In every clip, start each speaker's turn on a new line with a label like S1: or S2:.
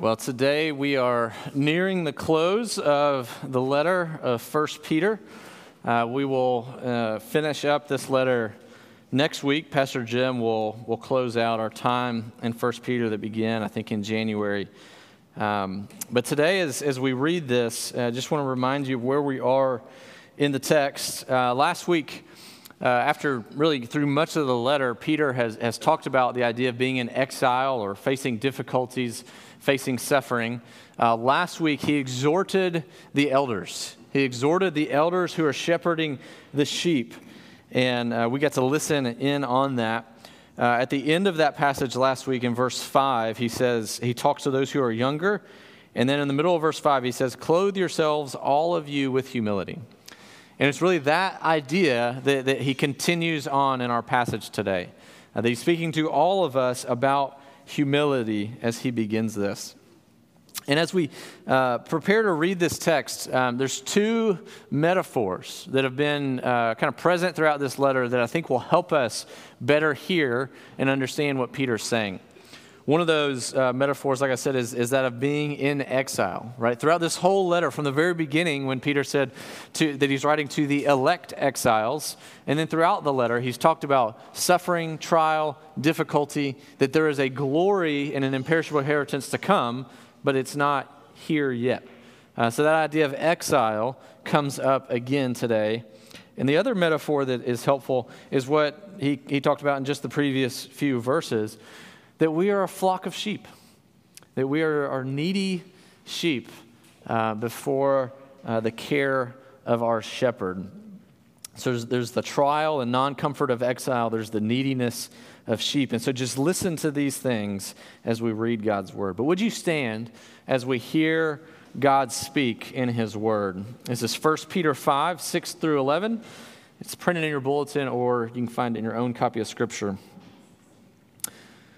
S1: Well, today we are nearing the close of the letter of First Peter. Uh, we will uh, finish up this letter next week. Pastor Jim will, will close out our time in First Peter that began, I think, in January. Um, but today, as, as we read this, I just want to remind you of where we are in the text. Uh, last week, uh, after really through much of the letter, Peter has, has talked about the idea of being in exile or facing difficulties facing suffering. Uh, last week, he exhorted the elders. He exhorted the elders who are shepherding the sheep. And uh, we got to listen in on that. Uh, at the end of that passage last week in verse 5, he says, he talks to those who are younger. And then in the middle of verse 5, he says, Clothe yourselves, all of you, with humility. And it's really that idea that, that he continues on in our passage today. Uh, that he's speaking to all of us about humility as he begins this. And as we uh, prepare to read this text, um, there's two metaphors that have been uh, kind of present throughout this letter that I think will help us better hear and understand what Peter's saying. One of those uh, metaphors, like I said, is, is that of being in exile, right? Throughout this whole letter, from the very beginning, when Peter said to, that he's writing to the elect exiles, and then throughout the letter, he's talked about suffering, trial, difficulty, that there is a glory and an imperishable inheritance to come, but it's not here yet. Uh, so that idea of exile comes up again today. And the other metaphor that is helpful is what he, he talked about in just the previous few verses that we are a flock of sheep, that we are, are needy sheep uh, before uh, the care of our shepherd. So there's, there's the trial and non comfort of exile, there's the neediness of sheep. And so just listen to these things as we read God's word. But would you stand as we hear God speak in his word? This is 1 Peter 5, 6 through 11. It's printed in your bulletin, or you can find it in your own copy of Scripture.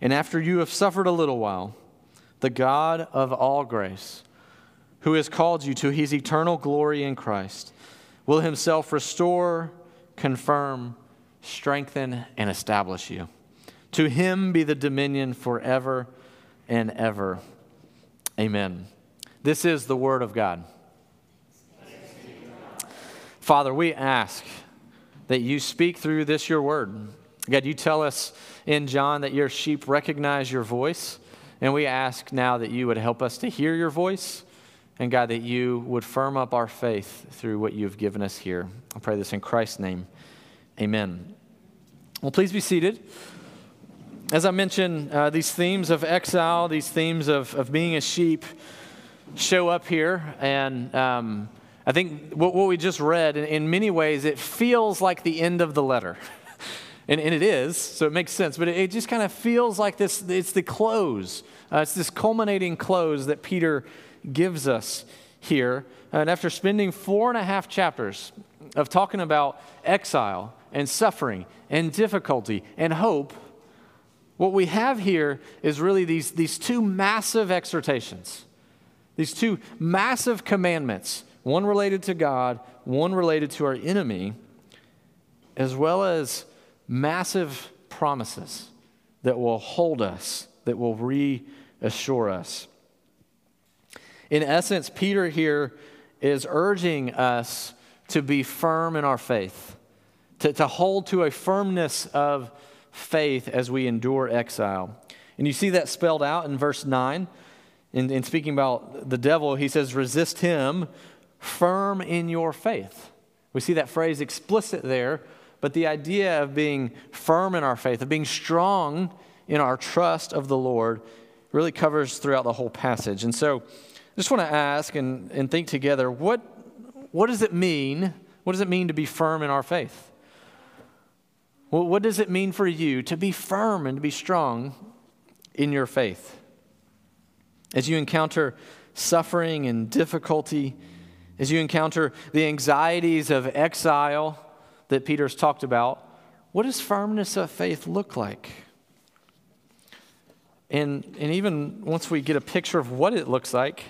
S1: And after you have suffered a little while, the God of all grace, who has called you to his eternal glory in Christ, will himself restore, confirm, strengthen, and establish you. To him be the dominion forever and ever. Amen. This is the word of God. Father, we ask that you speak through this your word. God, you tell us in John that your sheep recognize your voice. And we ask now that you would help us to hear your voice. And God, that you would firm up our faith through what you've given us here. I pray this in Christ's name. Amen. Well, please be seated. As I mentioned, uh, these themes of exile, these themes of, of being a sheep show up here. And um, I think what, what, we just read, in, in many ways, it feels like the end of the letter. And, and it is, so it makes sense, but it, it just kind of feels like this it's the close. Uh, it's this culminating close that Peter gives us here. And after spending four and a half chapters of talking about exile and suffering and difficulty and hope, what we have here is really these, these two massive exhortations, these two massive commandments, one related to God, one related to our enemy, as well as massive promises that will hold us, that will reassure us. In essence, Peter here is urging us to be firm in our faith, to, to hold to a firmness of faith as we endure exile. And you see that spelled out in verse 9. In, in speaking about the devil, he says, resist him firm in your faith. We see that phrase explicit there but the idea of being firm in our faith, of being strong in our trust of the Lord, really covers throughout the whole passage. And so I just want to ask and, and think together what, what does it mean? What does it mean to be firm in our faith? Well, what does it mean for you to be firm and to be strong in your faith? As you encounter suffering and difficulty, as you encounter the anxieties of exile that Peter's talked about, what does firmness of faith look like? And, and even once we get a picture of what it looks like,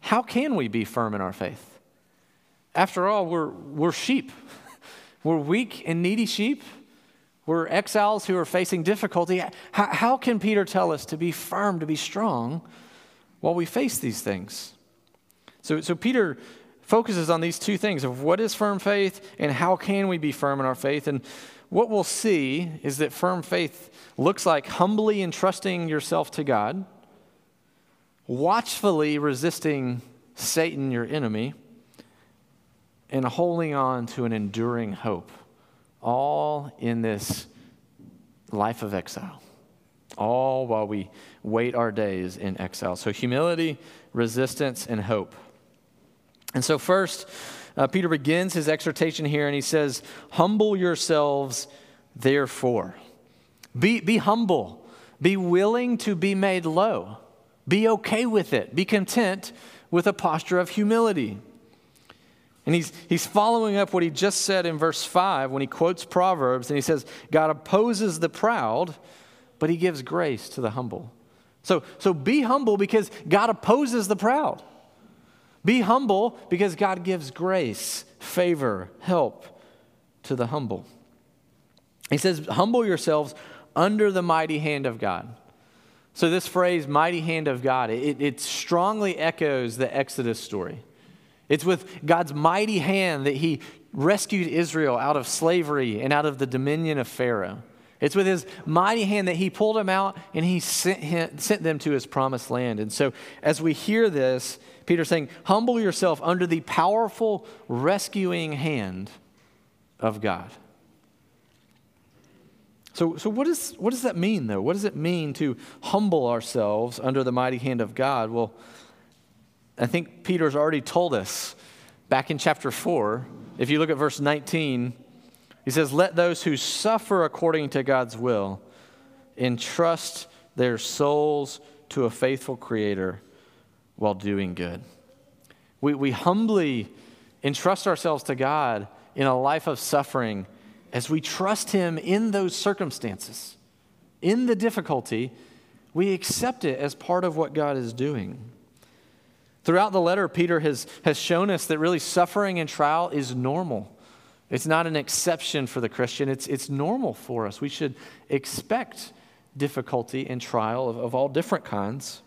S1: how can we be firm in our faith? After all, we're, we're sheep. We're weak and needy sheep. We're exiles who are facing difficulty. How, how can Peter tell us to be firm, to be strong while we face these things? So, so Peter focuses on these two things of what is firm faith and how can we be firm in our faith. And what we'll see is that firm faith looks like humbly entrusting yourself to God, watchfully resisting Satan, your enemy, and holding on to an enduring hope, all in this life of exile, all while we wait our days in exile. So, humility, resistance, and hope. And so, first, uh, Peter begins his exhortation here and he says, Humble yourselves, therefore. Be, be humble. Be willing to be made low. Be okay with it. Be content with a posture of humility. And he's, he's following up what he just said in verse 5 when he quotes Proverbs and he says, God opposes the proud, but he gives grace to the humble. So, so be humble because God opposes the proud. Be humble because God gives grace, favor, help to the humble. He says, Humble yourselves under the mighty hand of God. So, this phrase, mighty hand of God, it, it strongly echoes the Exodus story. It's with God's mighty hand that He rescued Israel out of slavery and out of the dominion of Pharaoh. It's with His mighty hand that He pulled them out and He sent, him, sent them to His promised land. And so, as we hear this, Peter's saying, Humble yourself under the powerful, rescuing hand of God. So, so what, is, what does that mean, though? What does it mean to humble ourselves under the mighty hand of God? Well, I think Peter's already told us back in chapter 4. If you look at verse 19, he says, Let those who suffer according to God's will entrust their souls to a faithful Creator while doing good. We, we humbly entrust ourselves to God in a life of suffering as we trust Him in those circumstances, in the difficulty, we accept it as part of what God is doing. Throughout the letter, Peter has, has shown us that really suffering and trial is normal. It's not an exception for the Christian, it's, it's normal for us. We should expect difficulty and trial of, of all different kinds.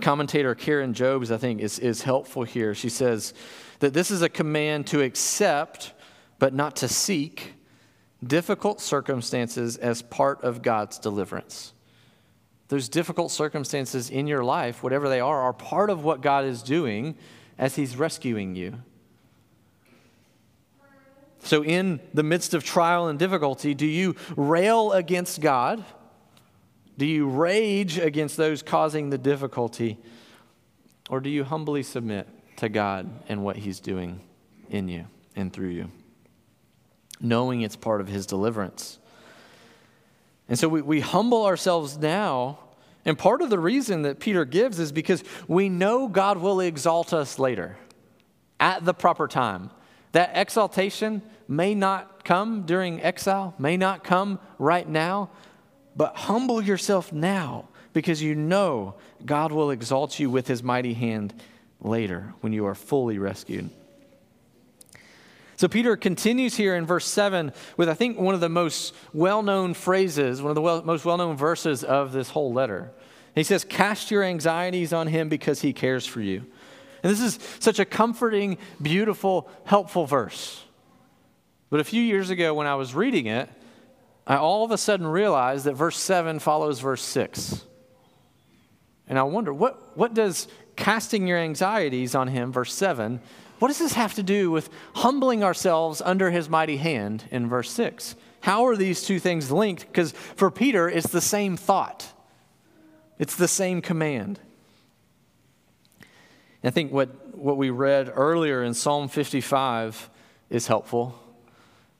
S1: Commentator Karen Jobes, I think, is, is helpful here. She says that this is a command to accept but not to seek difficult circumstances as part of God's deliverance. Those difficult circumstances in your life, whatever they are, are part of what God is doing as He's rescuing you. So, in the midst of trial and difficulty, do you rail against God? Do you rage against those causing the difficulty? Or do you humbly submit to God and what He's doing in you and through you? knowing it's part of his deliverance. And so we, we humble ourselves now. And part of the reason that Peter gives is because we know God will exalt us later at the proper time. That exaltation may not come during exile, may not come right now, but humble yourself now because you know God will exalt you with his mighty hand later when you are fully rescued. So Peter continues here in verse 7 with, I think, one of the most well known phrases, one of the well, most well known verses of this whole letter. He says, Cast your anxieties on him because he cares for you. And this is such a comforting, beautiful, helpful verse. But a few years ago, when I was reading it, I all of a sudden realized that verse 7 follows verse 6. And I wonder, what, what does casting your anxieties on him, verse 7, what does this have to do with humbling ourselves under his mighty hand in verse 6? How are these two things linked? Because for Peter, it's the same thought, it's the same command. I think what, what we read earlier in Psalm 55 is helpful.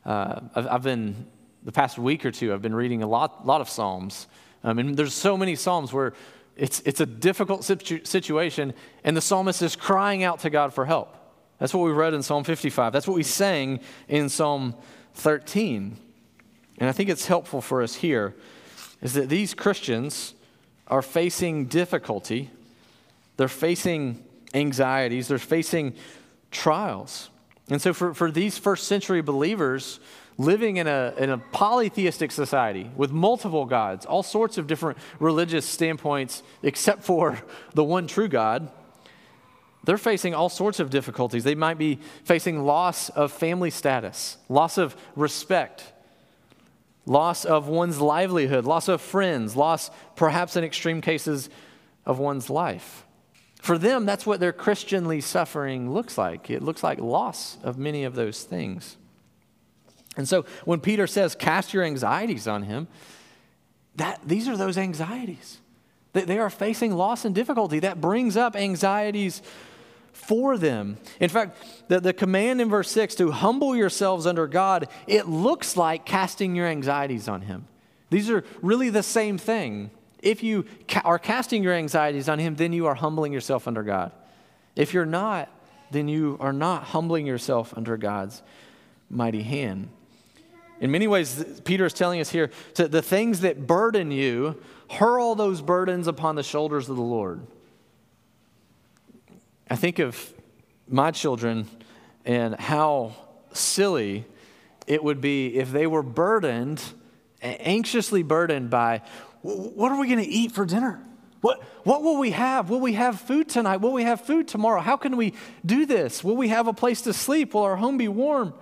S1: Uh, I've, I've, been, the past week or two, I've been reading a lot, lot of Psalms. Um, and there's so many Psalms where It's, it's a difficult situ- situation, and the psalmist is crying out to God for help. That's what we read in Psalm 55. That's what we sang in Psalm 13. And I think it's helpful for us here is that these Christians are facing difficulty, they're facing anxieties, they're facing trials. And so, for, for these first century believers living in a, in a polytheistic society with multiple gods, all sorts of different religious standpoints, except for the one true God, they're facing all sorts of difficulties. They might be facing loss of family status, loss of respect, loss of one's livelihood, loss of friends, loss, perhaps in extreme cases, of one's life. For them, that's what their Christianly suffering looks like. It looks like loss of many of those things. And so when Peter says, cast your anxieties on him, that, these are those anxieties. They, they are facing loss and difficulty. That brings up anxieties for them. In fact, the, the command in verse 6 to humble yourselves under God, it looks like casting your anxieties on him. These are really the same thing. If you ca- are casting your anxieties on Him, then you are humbling yourself under God. If you're not, then you are not humbling yourself under God's mighty hand. In many ways, Peter is telling us here to the things that burden you, hurl those burdens upon the shoulders of the Lord. I think of my children and how silly it would be if they were burdened, anxiously burdened by what are we going to eat for dinner? What, what will we have? Will we have food tonight? Will we have food tomorrow? How can we do this? Will we have a place to sleep? Will our home be warm?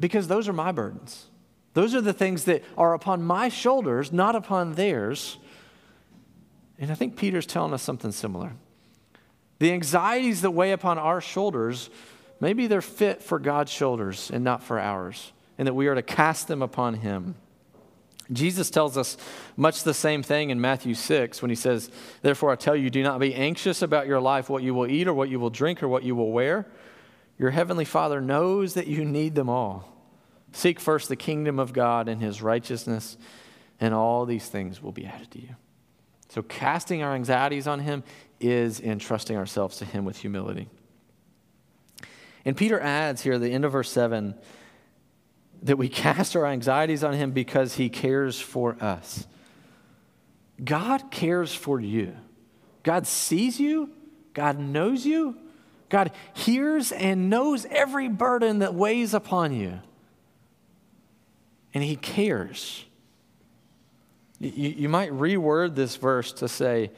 S1: Because those are my burdens. Those are the things that are upon my shoulders, not upon theirs. And I think Peter's telling us something similar. The anxieties that weigh upon our shoulders, maybe they're fit for God's shoulders and not for ours, and that we are to cast them upon Him. Jesus tells us much the same thing in Matthew 6 when he says, Therefore I tell you, do not be anxious about your life, what you will eat or what you will drink or what you will wear. Your heavenly Father knows that you need them all. Seek first the kingdom of God and his righteousness, and all these things will be added to you. So, casting our anxieties on him is entrusting ourselves to him with humility. And Peter adds here at the end of verse 7 that we cast our anxieties on him because he cares for us. God cares for you. God sees you. God knows you. God hears and knows every burden that weighs upon you. And he cares. You, you might reword this verse to say,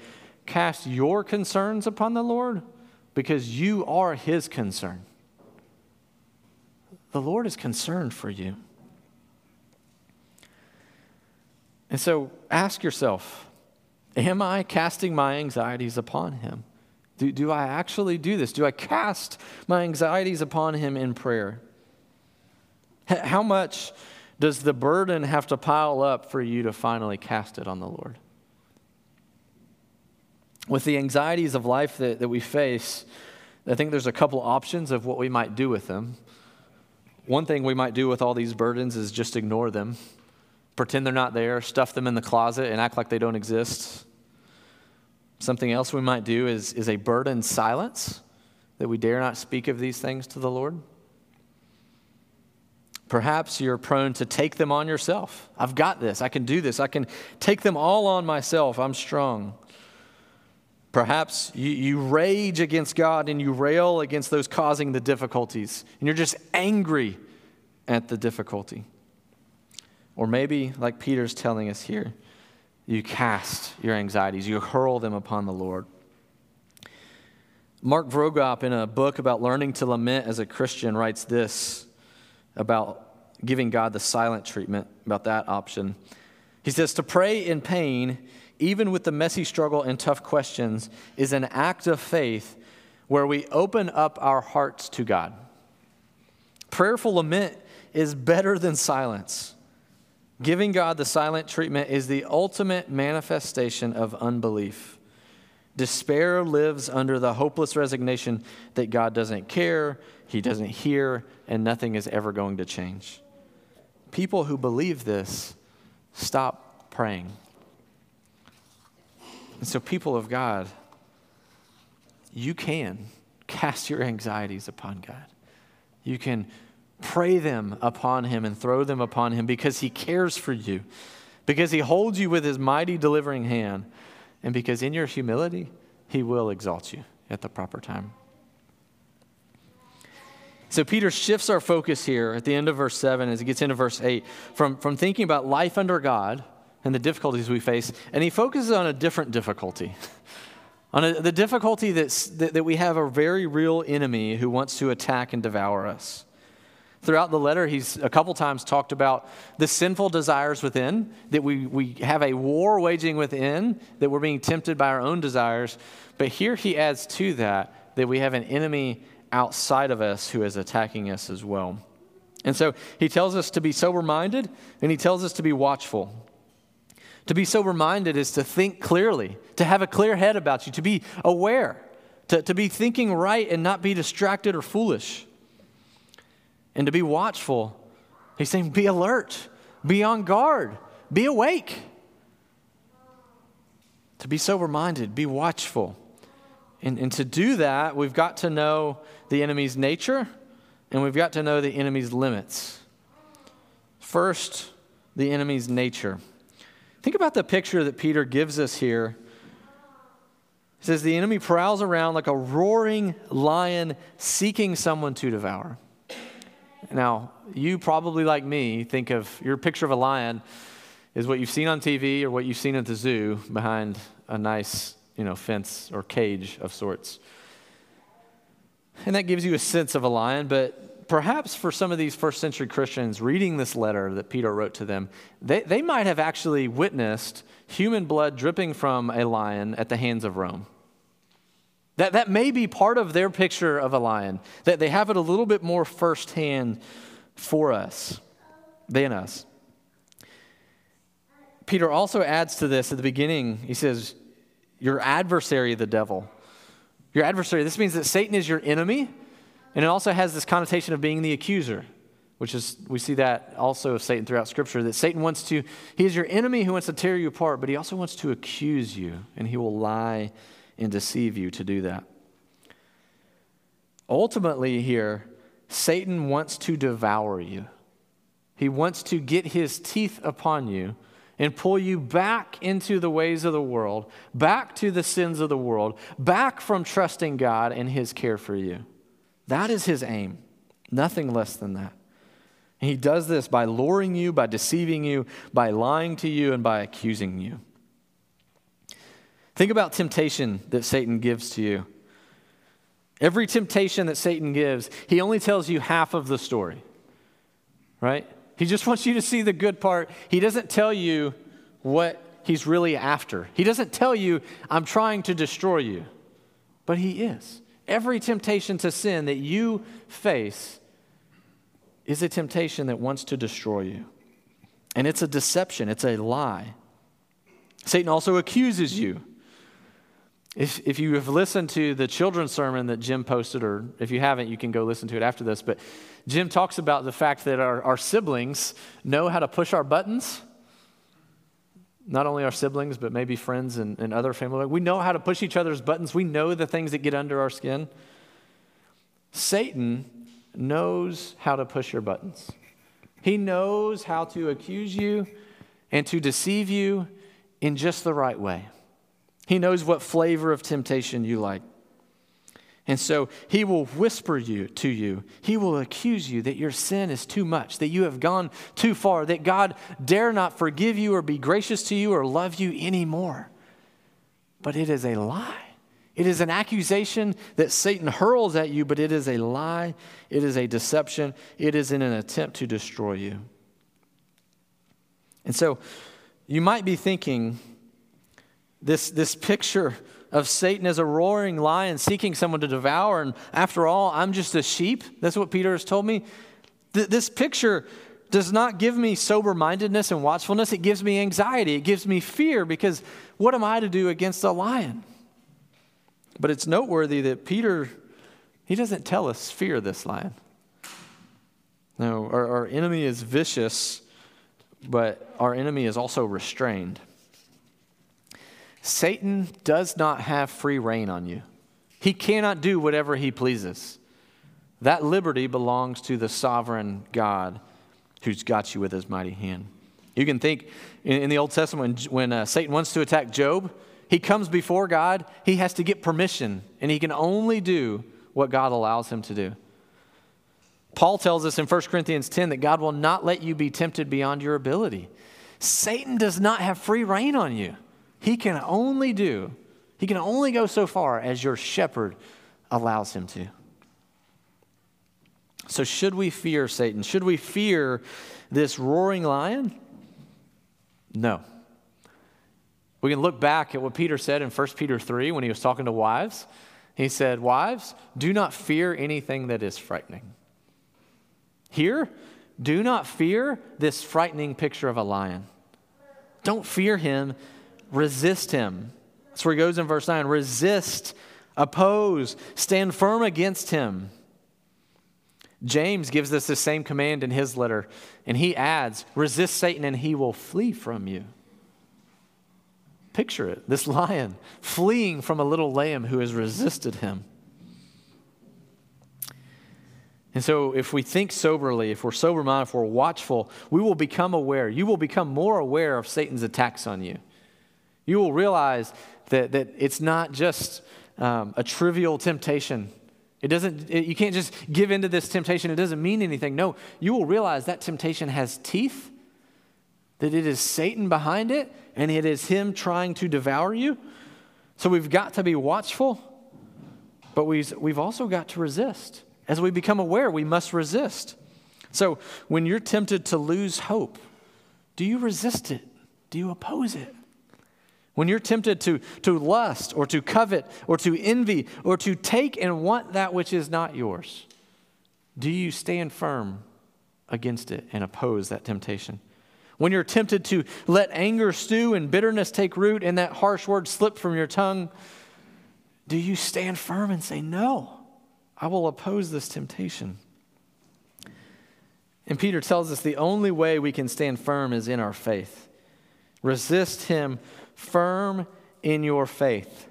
S1: Cast your concerns upon the Lord because you are his concern. The Lord is concerned for you. And so ask yourself Am I casting my anxieties upon Him? Do, do I actually do this? Do I cast my anxieties upon Him in prayer? How much does the burden have to pile up for you to finally cast it on the Lord? With the anxieties of life that, that we face, I think there's a couple options of what we might do with them. One thing we might do with all these burdens is just ignore them, pretend they're not there, stuff them in the closet, and act like they don't exist. Something else we might do is, is a burden silence, that we dare not speak of these things to the Lord. Perhaps you're prone to take them on yourself. I've got this. I can do this. I can take them all on myself. I'm strong. Perhaps you, you rage against God and you rail against those causing the difficulties, and you're just angry at the difficulty. Or maybe, like Peter's telling us here, you cast your anxieties, you hurl them upon the Lord. Mark Vroegop, in a book about learning to lament as a Christian, writes this about giving God the silent treatment, about that option. He says, To pray in pain even with the messy struggle and tough questions, is an act of faith where we open up our hearts to God. Prayerful lament is better than silence. Giving God the silent treatment is the ultimate manifestation of unbelief. Despair lives under the hopeless resignation that God doesn't care, He doesn't hear, and nothing is ever going to change. People who believe this stop praying. And so, people of God, you can cast your anxieties upon God. You can pray them upon Him and throw them upon Him because He cares for you, because He holds you with His mighty delivering hand, and because in your humility, He will exalt you at the proper time. So Peter shifts our focus here at the end of verse 7 as he gets into verse 8 from, from thinking about life under God and the difficulties we face, and he focuses on a different difficulty. on a, the difficulty that's, that, that we have a very real enemy who wants to attack and devour us. Throughout the letter, he's a couple times talked about the sinful desires within, that we, we have a war waging within, that we're being tempted by our own desires. But here he adds to that that we have an enemy outside of us who is attacking us as well. And so he tells us to be sober minded and he tells us to be watchful. To be sober minded is to think clearly, to have a clear head about you, to be aware, to, to be thinking right and not be distracted or foolish. And to be watchful, he's saying be alert, be on guard, be awake. To be sober minded, be watchful. And, and to do that, we've got to know the enemy's nature and we've got to know the enemy's limits. First, the enemy's nature. Think about the picture that Peter gives us here. He says, The enemy prowls around like a roaring lion seeking someone to devour. Now, you probably, like me, think of your picture of a lion is what you've seen on TV or what you've seen at the zoo behind a nice you know, fence or cage of sorts. And that gives you a sense of a lion, but perhaps for some of these first century Christians reading this letter that Peter wrote to them, they, they might have actually witnessed human blood dripping from a lion at the hands of Rome. That, that may be part of their picture of a lion, that they have it a little bit more firsthand for us than us. Peter also adds to this at the beginning. He says, your adversary, the devil. Your adversary, this means that Satan is your enemy, and it also has this connotation of being the accuser, which is, we see that also of Satan throughout Scripture, that Satan wants to, he is your enemy who wants to tear you apart, but he also wants to accuse you, and he will lie and deceive you to do that. Ultimately, here, Satan wants to devour you. He wants to get his teeth upon you and pull you back into the ways of the world, back to the sins of the world, back from trusting God and His care for you. That is His aim, nothing less than that. He does this by luring you, by deceiving you, by lying to you, and by accusing you. Think about temptation that Satan gives to you. Every temptation that Satan gives, he only tells you half of the story, right? He just wants you to see the good part. He doesn't tell you what he's really after. He doesn't tell you, I'm trying to destroy you. But he is. Every temptation to sin that you face is a temptation that wants to destroy you. And it's a deception, it's a lie. Satan also accuses you. If, if you have listened to the children's sermon that Jim posted, or if you haven't, you can go listen to it after this. But Jim talks about the fact that our, our siblings know how to push our buttons. Not only our siblings, but maybe friends and, and other family. We know how to push each other's buttons. We know the things that get under our skin. Satan knows how to push your buttons. He knows how to accuse you and to deceive you in just the right way. He knows what flavor of temptation you like. And so he will whisper you to you. He will accuse you that your sin is too much, that you have gone too far, that God dare not forgive you or be gracious to you or love you anymore. But it is a lie. It is an accusation that Satan hurls at you, but it is a lie. It is a deception. It is in an attempt to destroy you. And so you might be thinking this, this picture of Satan as a roaring lion seeking someone to devour. And after all, I'm just a sheep. That's what Peter has told me. Th- this picture does not give me sober mindedness and watchfulness. It gives me anxiety. It gives me fear because what am I to do against a lion? But it's noteworthy that Peter, he doesn't tell us fear this lion. No, our, our enemy is vicious, but our enemy is also restrained. Satan does not have free rein on you. He cannot do whatever he pleases. That liberty belongs to the sovereign God who's got you with his mighty hand. You can think in, in the Old Testament when, when uh, Satan wants to attack Job, he comes before God, he has to get permission, and he can only do what God allows him to do. Paul tells us in 1 Corinthians 10 that God will not let you be tempted beyond your ability. Satan does not have free rein on you. He can only do, he can only go so far as your shepherd allows him to. So, should we fear Satan? Should we fear this roaring lion? No. We can look back at what Peter said in 1 Peter 3 when he was talking to wives. He said, Wives, do not fear anything that is frightening. Here, do not fear this frightening picture of a lion. Don't fear him, resist him. That's where he goes in verse 9 resist, oppose, stand firm against him. James gives us the same command in his letter, and he adds, resist Satan and he will flee from you. Picture it this lion fleeing from a little lamb who has resisted him. And so, if we think soberly, if we're sober minded, if we're watchful, we will become aware. You will become more aware of Satan's attacks on you. You will realize that, that it's not just um, a trivial temptation. It doesn't, it, you can't just give into this temptation. It doesn't mean anything. No, you will realize that temptation has teeth, that it is Satan behind it, and it is him trying to devour you. So we've got to be watchful, but we've, we've also got to resist. As we become aware, we must resist. So when you're tempted to lose hope, do you resist it? Do you oppose it? When you're tempted to, to lust or to covet or to envy or to take and want that which is not yours, do you stand firm against it and oppose that temptation? When you're tempted to let anger stew and bitterness take root and that harsh word slip from your tongue, do you stand firm and say, No? I will oppose this temptation. And Peter tells us the only way we can stand firm is in our faith. Resist him firm in your faith.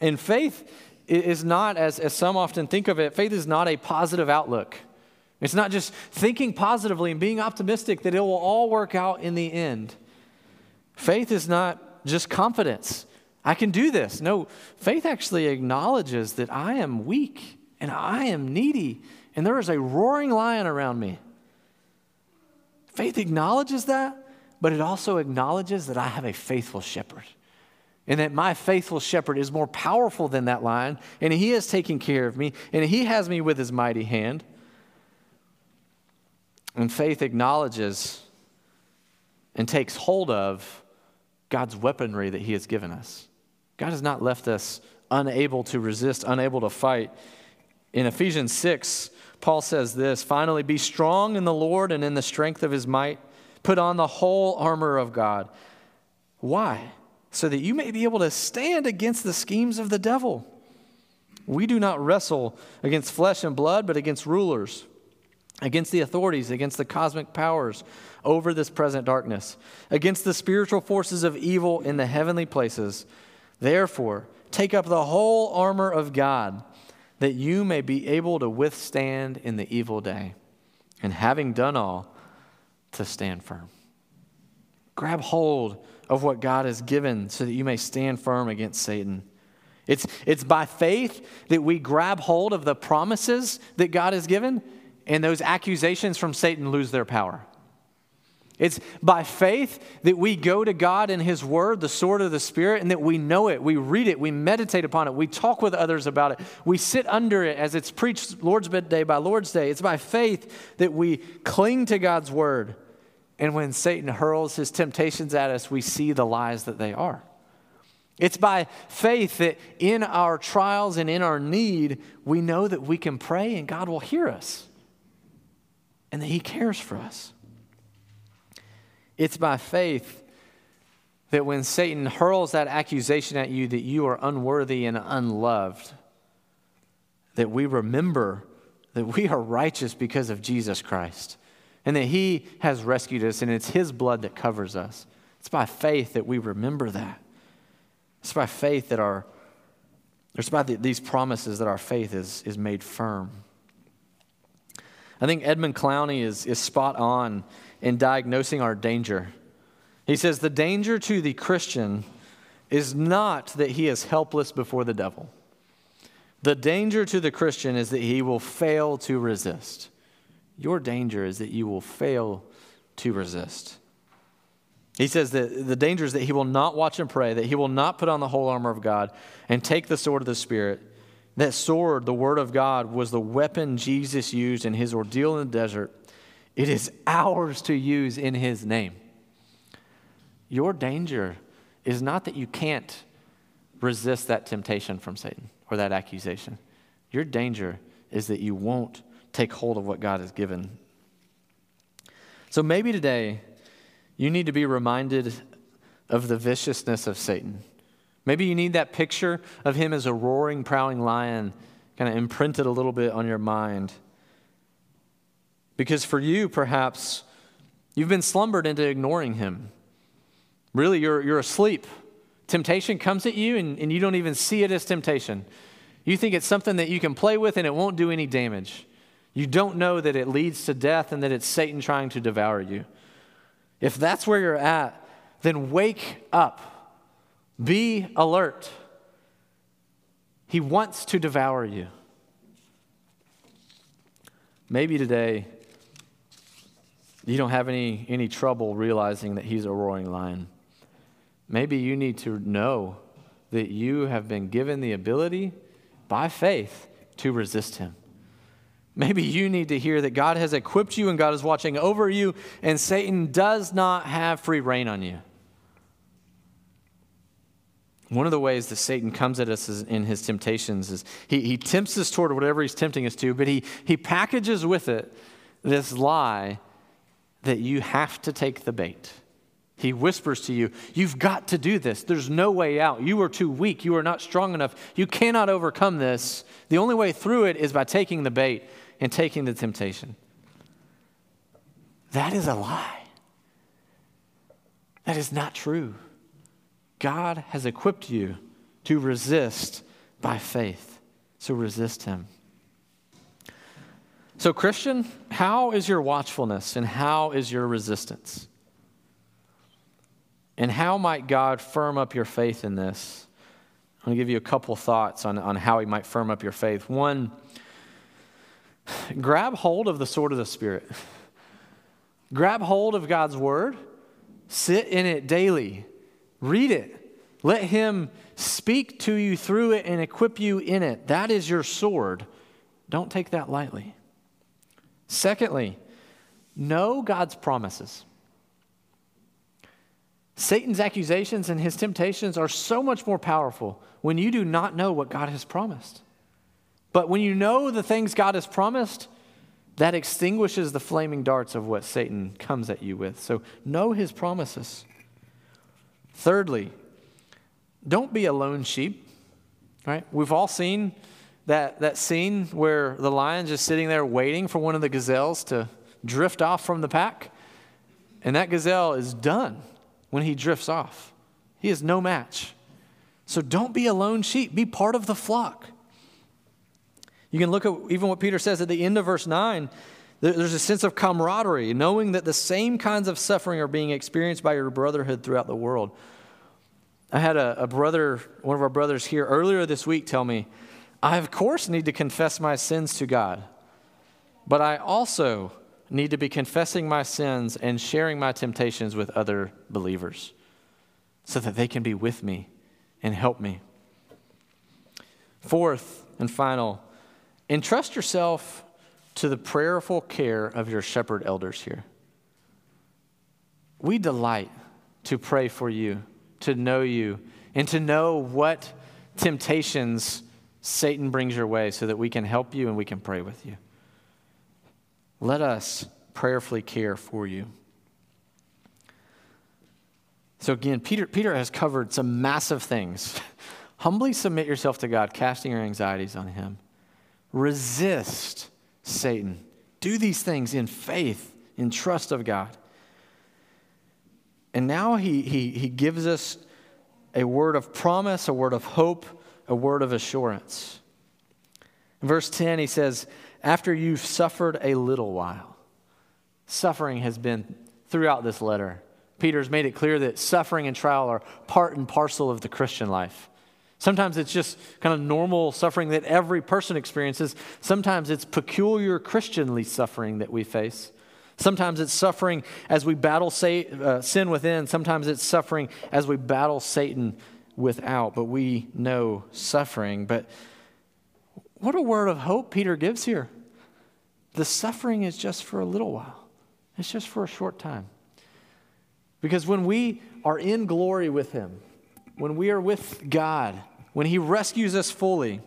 S1: And faith is not, as, as some often think of it, faith is not a positive outlook. It's not just thinking positively and being optimistic that it will all work out in the end. Faith is not just confidence. I can do this. No, faith actually acknowledges that I am weak and I am needy, and there is a roaring lion around me. Faith acknowledges that, but it also acknowledges that I have a faithful shepherd. And that my faithful shepherd is more powerful than that lion, and he is taking care of me, and he has me with his mighty hand. And faith acknowledges and takes hold of God's weaponry that he has given us. God has not left us unable to resist, unable to fight. In Ephesians 6, Paul says this Finally, be strong in the Lord and in the strength of his might. Put on the whole armor of God. Why? So that you may be able to stand against the schemes of the devil. We do not wrestle against flesh and blood, but against rulers, against the authorities, against the cosmic powers over this present darkness, against the spiritual forces of evil in the heavenly places. Therefore, take up the whole armor of God that you may be able to withstand in the evil day, and having done all, to stand firm. Grab hold of what God has given so that you may stand firm against Satan. It's, it's by faith that we grab hold of the promises that God has given, and those accusations from Satan lose their power. It's by faith that we go to God in His Word, the sword of the Spirit, and that we know it, we read it, we meditate upon it, we talk with others about it, we sit under it as it's preached Lord's Day by Lord's Day. It's by faith that we cling to God's Word. And when Satan hurls his temptations at us, we see the lies that they are. It's by faith that in our trials and in our need, we know that we can pray and God will hear us and that He cares for us. It's by faith that when Satan hurls that accusation at you that you are unworthy and unloved, that we remember that we are righteous because of Jesus Christ and that He has rescued us and it's His blood that covers us. It's by faith that we remember that. It's by faith that our, it's by the, these promises that our faith is, is made firm. I think Edmund Clowney is, is spot on in diagnosing our danger. He says, The danger to the Christian is not that he is helpless before the devil. The danger to the Christian is that he will fail to resist. Your danger is that you will fail to resist. He says that the danger is that he will not watch and pray, that he will not put on the whole armor of God and take the sword of the Spirit. That sword, the word of God, was the weapon Jesus used in his ordeal in the desert. It is ours to use in his name. Your danger is not that you can't resist that temptation from Satan or that accusation. Your danger is that you won't take hold of what God has given. So maybe today you need to be reminded of the viciousness of Satan. Maybe you need that picture of him as a roaring, prowling lion kind of imprinted a little bit on your mind. Because for you, perhaps, you've been slumbered into ignoring him. Really, you're, you're asleep. Temptation comes at you, and, and you don't even see it as temptation. You think it's something that you can play with and it won't do any damage. You don't know that it leads to death and that it's Satan trying to devour you. If that's where you're at, then wake up. Be alert. He wants to devour you. Maybe today you don't have any, any trouble realizing that he's a roaring lion. Maybe you need to know that you have been given the ability by faith to resist him. Maybe you need to hear that God has equipped you and God is watching over you, and Satan does not have free rein on you. One of the ways that Satan comes at us in his temptations is he, he tempts us toward whatever he's tempting us to, but he, he packages with it this lie that you have to take the bait. He whispers to you, You've got to do this. There's no way out. You are too weak. You are not strong enough. You cannot overcome this. The only way through it is by taking the bait and taking the temptation. That is a lie. That is not true. God has equipped you to resist by faith. So resist Him. So, Christian, how is your watchfulness and how is your resistance? And how might God firm up your faith in this? I'm going to give you a couple thoughts on, on how He might firm up your faith. One, grab hold of the sword of the Spirit. Grab hold of God's Word, sit in it daily, read it. Let Him speak to you through it and equip you in it. That is your sword. Don't take that lightly. Secondly, know God's promises. Satan's accusations and his temptations are so much more powerful when you do not know what God has promised. But when you know the things God has promised, that extinguishes the flaming darts of what Satan comes at you with. So know his promises. Thirdly, don't be a lone sheep. Right? We've all seen that, that scene where the lion's just sitting there waiting for one of the gazelles to drift off from the pack. And that gazelle is done when he drifts off. He is no match. So don't be a lone sheep, be part of the flock. You can look at even what Peter says at the end of verse 9. There's a sense of camaraderie, knowing that the same kinds of suffering are being experienced by your brotherhood throughout the world. I had a, a brother, one of our brothers here earlier this week, tell me, I, of course, need to confess my sins to God, but I also need to be confessing my sins and sharing my temptations with other believers so that they can be with me and help me. Fourth and final, entrust yourself to the prayerful care of your shepherd elders here. We delight to pray for you, to know you, and to know what temptations Satan brings your way so that we can help you and we can pray with you. Let us prayerfully care for you. So again, Peter, Peter has covered some massive things. Humbly submit yourself to God, casting your anxieties on Him. Resist Satan. Do these things in faith, in trust of God. And now he, he, he gives us a word of promise, a word of hope, a word of assurance. In verse 10, he says, After you've suffered a little while, suffering has been throughout this letter. Peter's made it clear that suffering and trial are part and parcel of the Christian life. Sometimes it's just kind of normal suffering that every person experiences. Sometimes it's peculiar Christianly suffering that we face. Sometimes it's suffering as we battle uh, sin within. Sometimes it's suffering as we battle Satan without. But we know suffering. But what a word of hope Peter gives here. The suffering is just for a little while, it's just for a short time. Because when we are in glory with Him, when we are with God, when He rescues us fully,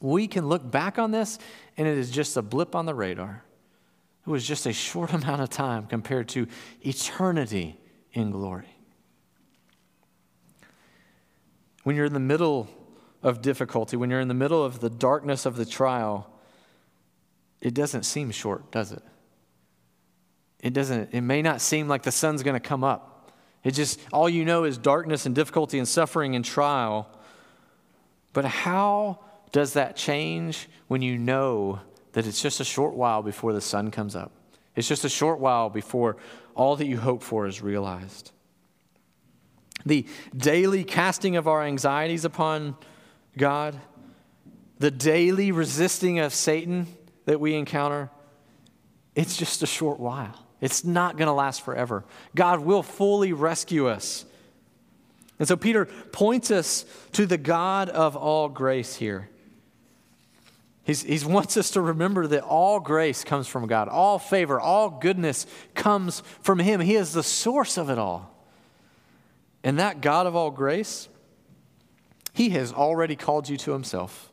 S1: we can look back on this and it is just a blip on the radar. It was just a short amount of time compared to eternity in glory. When you're in the middle of difficulty, when you're in the middle of the darkness of the trial, it doesn't seem short, does it? It doesn't, it may not seem like the sun's going to come up. It just, all you know is darkness and difficulty and suffering and trial. But how does that change when you know that it's just a short while before the sun comes up? It's just a short while before all that you hope for is realized. The daily casting of our anxieties upon God, the daily resisting of Satan that we encounter, it's just a short while. It's not going to last forever. God will fully rescue us. And so Peter points us to the God of all grace here. He wants us to remember that all grace comes from God, all favor, all goodness comes from Him. He is the source of it all. And that God of all grace, He has already called you to Himself.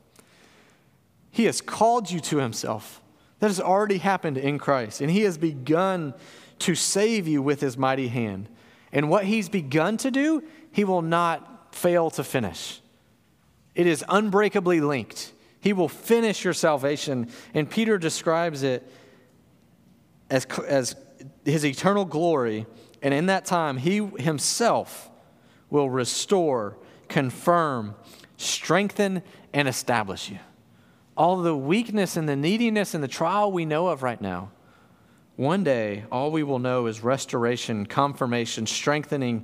S1: He has called you to Himself. That has already happened in Christ. And He has begun to save you with His mighty hand. And what He's begun to do, He will not fail to finish. It is unbreakably linked. He will finish your salvation. And Peter describes it as, as His eternal glory. And in that time, He Himself will restore, confirm, strengthen, and establish you all the weakness and the neediness and the trial we know of right now, one day all we will know is restoration, confirmation, strengthening,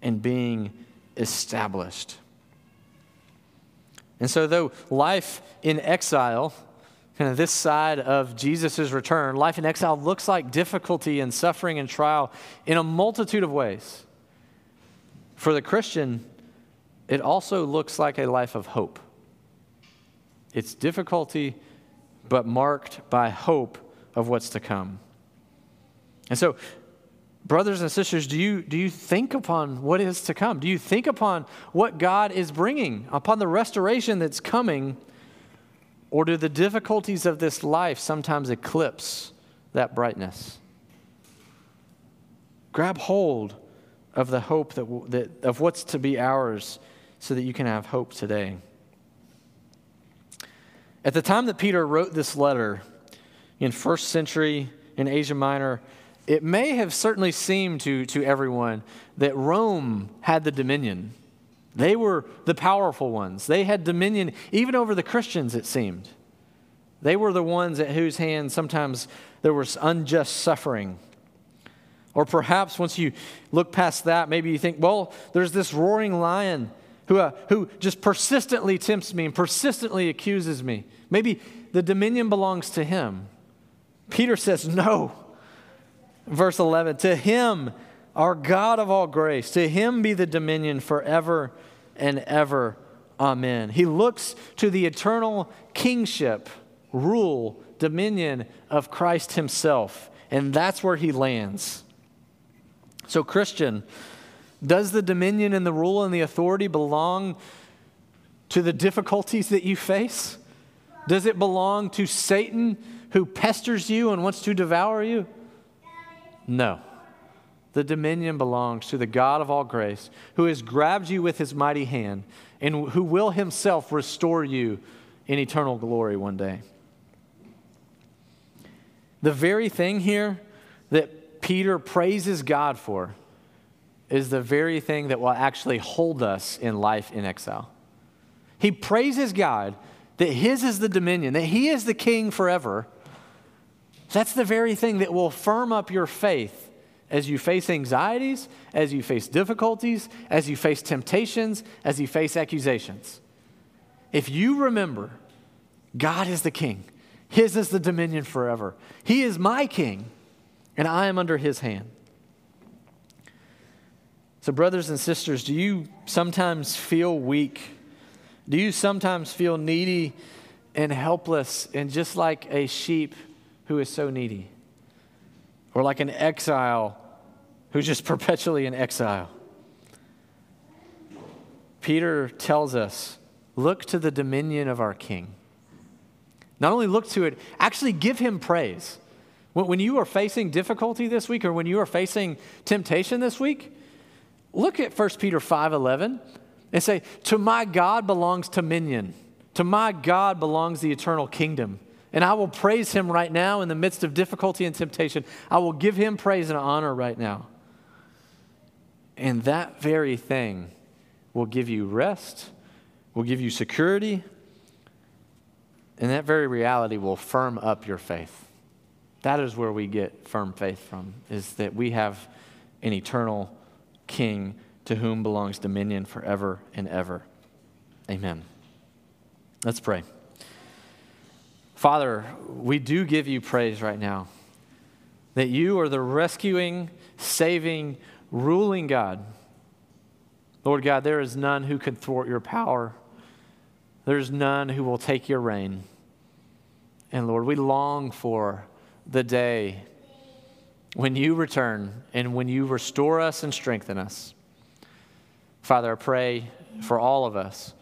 S1: and being established. And so, though life in exile, kind of this side of Jesus' return, life in exile looks like difficulty and suffering and trial in a multitude of ways. For the Christian, it also looks like a life of hope. It's difficulty, but marked by hope of what's to come. And so, brothers and sisters, do you, do you think upon what is to come? Do you think upon what God is bringing, upon the restoration that's coming? Or do the difficulties of this life sometimes eclipse that brightness? Grab hold of the hope that, that, of what's to be ours so that you can have hope today. At the time that Peter wrote this letter in first century in Asia Minor, it may have certainly seemed to, to everyone that Rome had the dominion. They were the powerful ones. They had dominion even over the Christians, it seemed. They were the ones at whose hands sometimes there was unjust suffering. Or perhaps once you look past that, maybe you think, well, there's this roaring lion who, uh, who just persistently tempts me and persistently accuses me. Maybe the dominion belongs to him. Peter says, No. Verse 11 To him, our God of all grace, to him be the dominion forever and ever. Amen. He looks to the eternal kingship, rule, dominion of Christ himself, and that's where he lands. So, Christian, does the dominion and the rule and the authority belong to the difficulties that you face? Does it belong to Satan who pesters you and wants to devour you? No. The dominion belongs to the God of all grace who has grabbed you with his mighty hand and who will himself restore you in eternal glory one day. The very thing here that Peter praises God for is the very thing that will actually hold us in life in exile. He praises God that His is the dominion, that He is the king forever. That's the very thing that will firm up your faith as you face anxieties, as you face difficulties, as you face temptations, as you face accusations. If you remember, God is the king, His is the dominion forever. He is my king, and I am under His hand. So, brothers and sisters, do you sometimes feel weak? Do you sometimes feel needy and helpless and just like a sheep who is so needy? Or like an exile who's just perpetually in exile? Peter tells us look to the dominion of our King. Not only look to it, actually give him praise. When you are facing difficulty this week or when you are facing temptation this week, Look at 1 Peter 5:11 and say, "To my God belongs dominion. To my God belongs the eternal kingdom." And I will praise him right now in the midst of difficulty and temptation. I will give him praise and honor right now. And that very thing will give you rest, will give you security, and that very reality will firm up your faith. That is where we get firm faith from, is that we have an eternal King to whom belongs dominion forever and ever. Amen. Let's pray. Father, we do give you praise right now that you are the rescuing, saving, ruling God. Lord God, there is none who can thwart your power. There's none who will take your reign. And Lord, we long for the day when you return and when you restore us and strengthen us. Father, I pray for all of us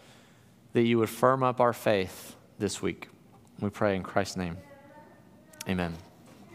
S1: that you would firm up our faith this week. We pray in Christ's name. Amen.